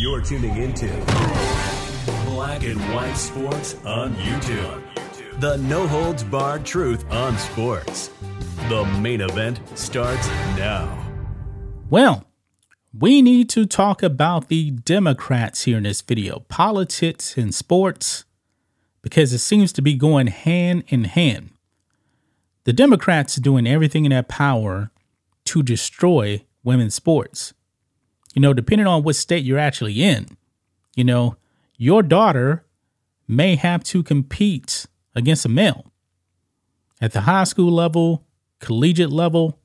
You're tuning into Black and White Sports on YouTube. The no holds barred truth on sports. The main event starts now. Well, we need to talk about the Democrats here in this video politics and sports because it seems to be going hand in hand. The Democrats are doing everything in their power to destroy women's sports. You know, depending on what state you're actually in, you know, your daughter may have to compete against a male. At the high school level, collegiate level,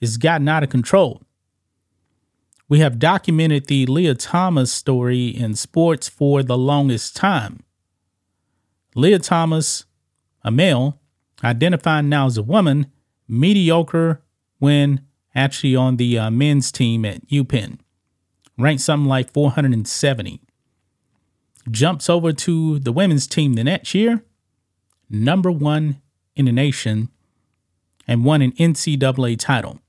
it's gotten out of control. We have documented the Lia Thomas story in sports for the longest time. Lia Thomas, a male, identified now as a woman, mediocre when actually on the uh, men's team at UPenn, ranked something like 470. Jumps over to the women's team the next year, number one in the nation, and won an NCAA title.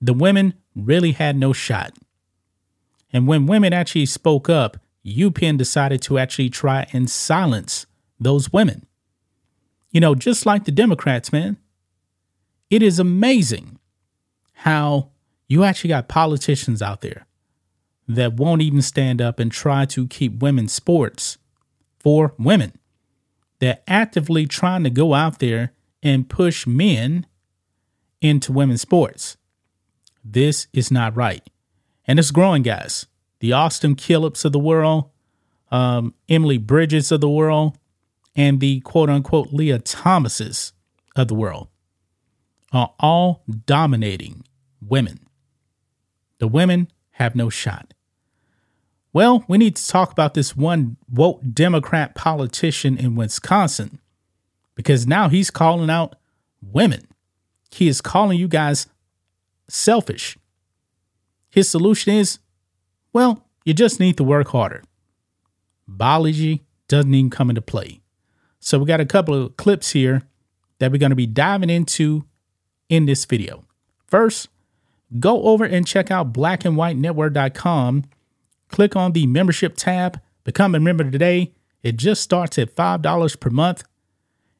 The women really had no shot. And when women actually spoke up, UPenn decided to actually try and silence those women. You know, just like the Democrats, man. It is amazing how you actually got politicians out there that won't even stand up and try to keep women's sports for women. They're actively trying to go out there and push men into women's sports. This is not right. And it's growing, guys. The Austin Killips of the world, um, Emily Bridges of the world, and the quote unquote Lia Thomases of the world are all dominating women. The women have no shot. Well, we need to talk about this one woke Democrat politician in Wisconsin because now he's calling out women. He is calling you guys selfish. His solution is well, you just need to work harder. Biology doesn't even come into play. So we got a couple of clips here that we're going to be diving into in this video. First, go over and check out blackandwhitenetwork.com. Click on the membership tab, become a member today. It just starts at $5 per month.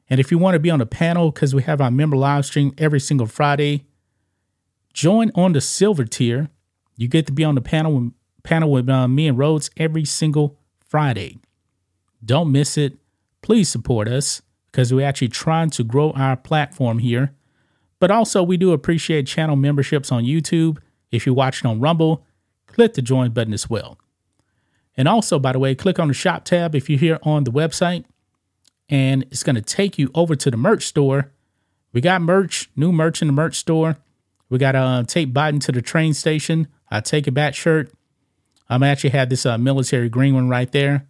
And if you want to be on the panel, because we have our member live stream every single Friday, join on the silver tier. You get to be on the panel, panel with uh, me and Rhodes every single Friday. Don't miss it. Please support us because we're actually trying to grow our platform here. But also, we do appreciate channel memberships on YouTube. If you're watching on Rumble, click the join button as well. And also, by the way, click on the shop tab if you're here on the website, and it's going to take you over to the merch store. We got merch, new merch in the merch store. We got a uh, Take Biden to the train station, I Take It Back shirt. I'm actually had this uh, military green one right there,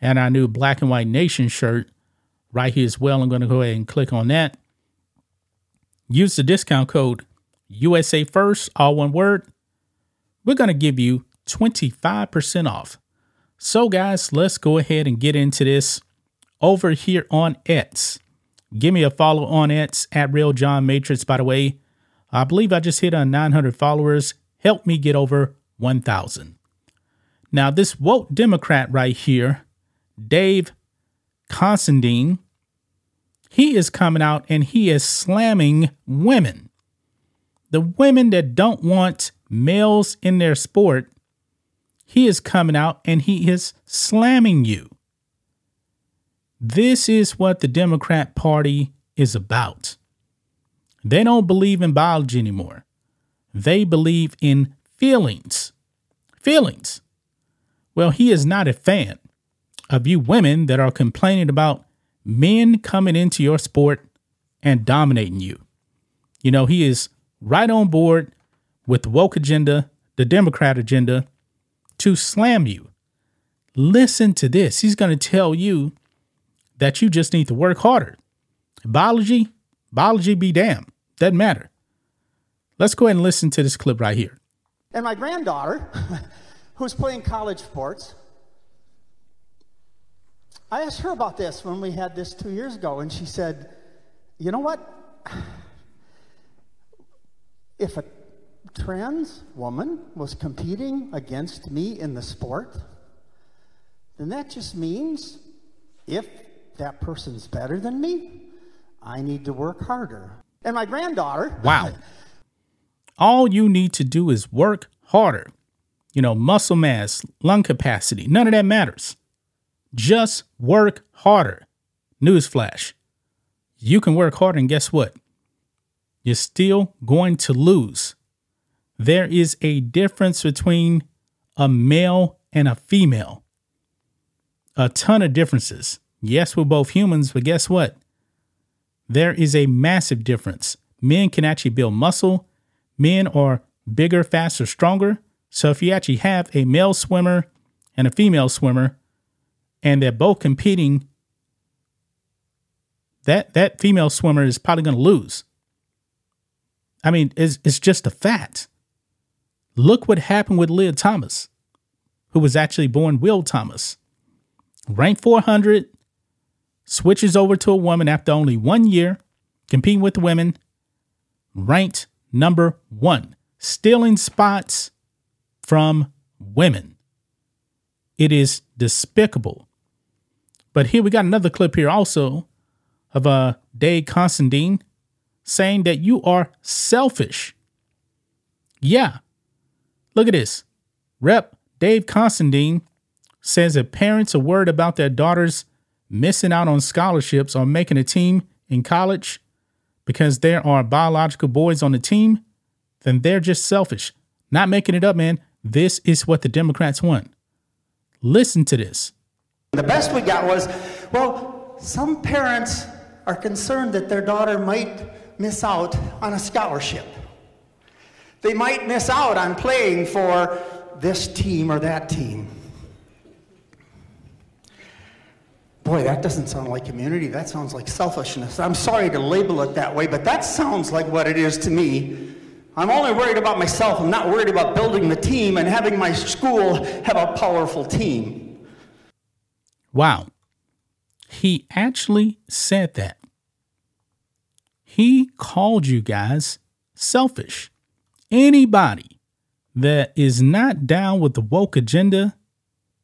and our new Black and White Nation shirt right here as well. I'm going to go ahead and click on that. Use the discount code USA First, all one word. We're going to give you 25% off. So, guys, let's go ahead and get into this over here on X. Give me a follow on X at Real John Matrix, by the way. I believe I just hit on 900 followers. Help me get over 1,000. Now, this woke Democrat right here, Dave Considine, he is coming out and he is slamming women. The women that don't want males in their sport, he is coming out and he is slamming you. This is what the Democrat Party is about. They don't believe in biology anymore. They believe in feelings. Feelings. Well, he is not a fan of you women that are complaining about men coming into your sport and dominating you. You know, he is right on board with the woke agenda, the Democrat agenda, to slam you. Listen to this. He's going to tell you that you just need to work harder. Biology, biology be damned. Doesn't matter. Let's go ahead and listen to this clip right here. And my granddaughter, who's playing college sports, I asked her about this when we had this two years ago, and she said, You know what? If a trans woman was competing against me in the sport, then that just means if that person's better than me, I need to work harder. And my granddaughter. Wow. All you need to do is work harder. You know, muscle mass, lung capacity, none of that matters. Just work harder. Newsflash. You can work harder, and guess what? You're still going to lose. There is a difference between a male and a female. A ton of differences. Yes, we're both humans, but guess what? There is a massive difference. Men can actually build muscle. Men are bigger, faster, stronger. So if you actually have a male swimmer and a female swimmer, and they're both competing, that that female swimmer is probably going to lose. I mean, it's, it's just a fact. Look what happened with Lia Thomas, who was actually born Will Thomas. Ranked 400, switches over to a woman after only one year, competing with women, ranked number one, stealing spots from women. It is despicable. But here we got another clip here also of uh, Dave Constantine saying that you are selfish. Yeah. Look at this. Rep Dave Constantine says that parents are worried about their daughters missing out on scholarships or making a team in college because there are biological boys on the team, then they're just selfish. Not making it up, man. This is what the Democrats want. Listen to this. The best we got was well, some parents are concerned that their daughter might miss out on a scholarship. They might miss out on playing for this team or that team. Boy, that doesn't sound like community. That sounds like selfishness. I'm sorry to label it that way, but that sounds like what it is to me. I'm only worried about myself. I'm not worried about building the team and having my school have a powerful team. Wow. He actually said that. He called you guys selfish. Anybody that is not down with the woke agenda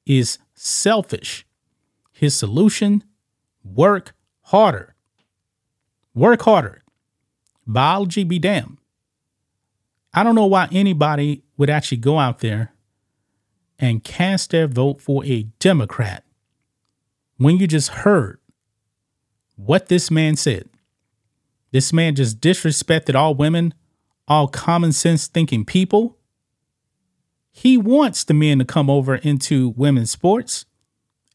is selfish. His solution work harder. Work harder. Biology be damned. I don't know why anybody would actually go out there and cast their vote for a Democrat when you just heard what this man said. This man just disrespected all women, all common sense thinking people. He wants the men to come over into women's sports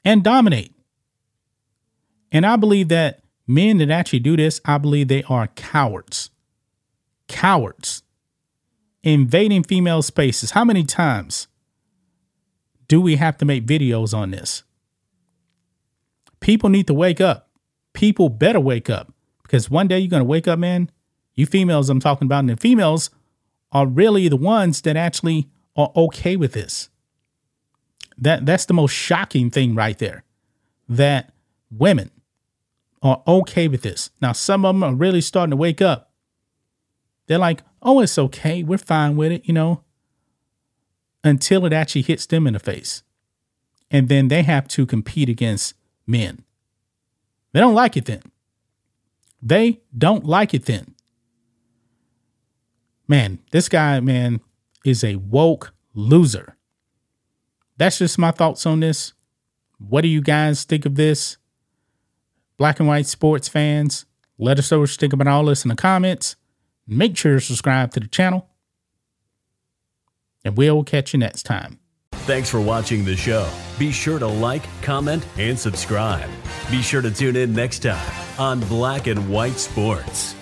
and dominate. And I believe that men that actually do this, I believe they are cowards. Cowards. Invading female spaces. How many times do we have to make videos on this? People need to wake up. People better wake up because one day you're going to wake up, man. You females I'm talking about, and the females are really the ones that actually are okay with this. That that's the most shocking thing right there. That women are okay with this. Now some of them are really starting to wake up. They're like, "Oh, it's okay. We're fine with it," you know. Until it actually hits them in the face. And then they have to compete against men. They don't like it then. They don't like it then. Man, this guy, man, is a woke loser. That's just my thoughts on this. What do you guys think of this? Black and white sports fans, let us know what you think about all this in the comments. Make sure to subscribe to the channel. And we'll catch you next time. Thanks for watching the show. Be sure to like, comment, and subscribe. Be sure to tune in next time on Black and White Sports.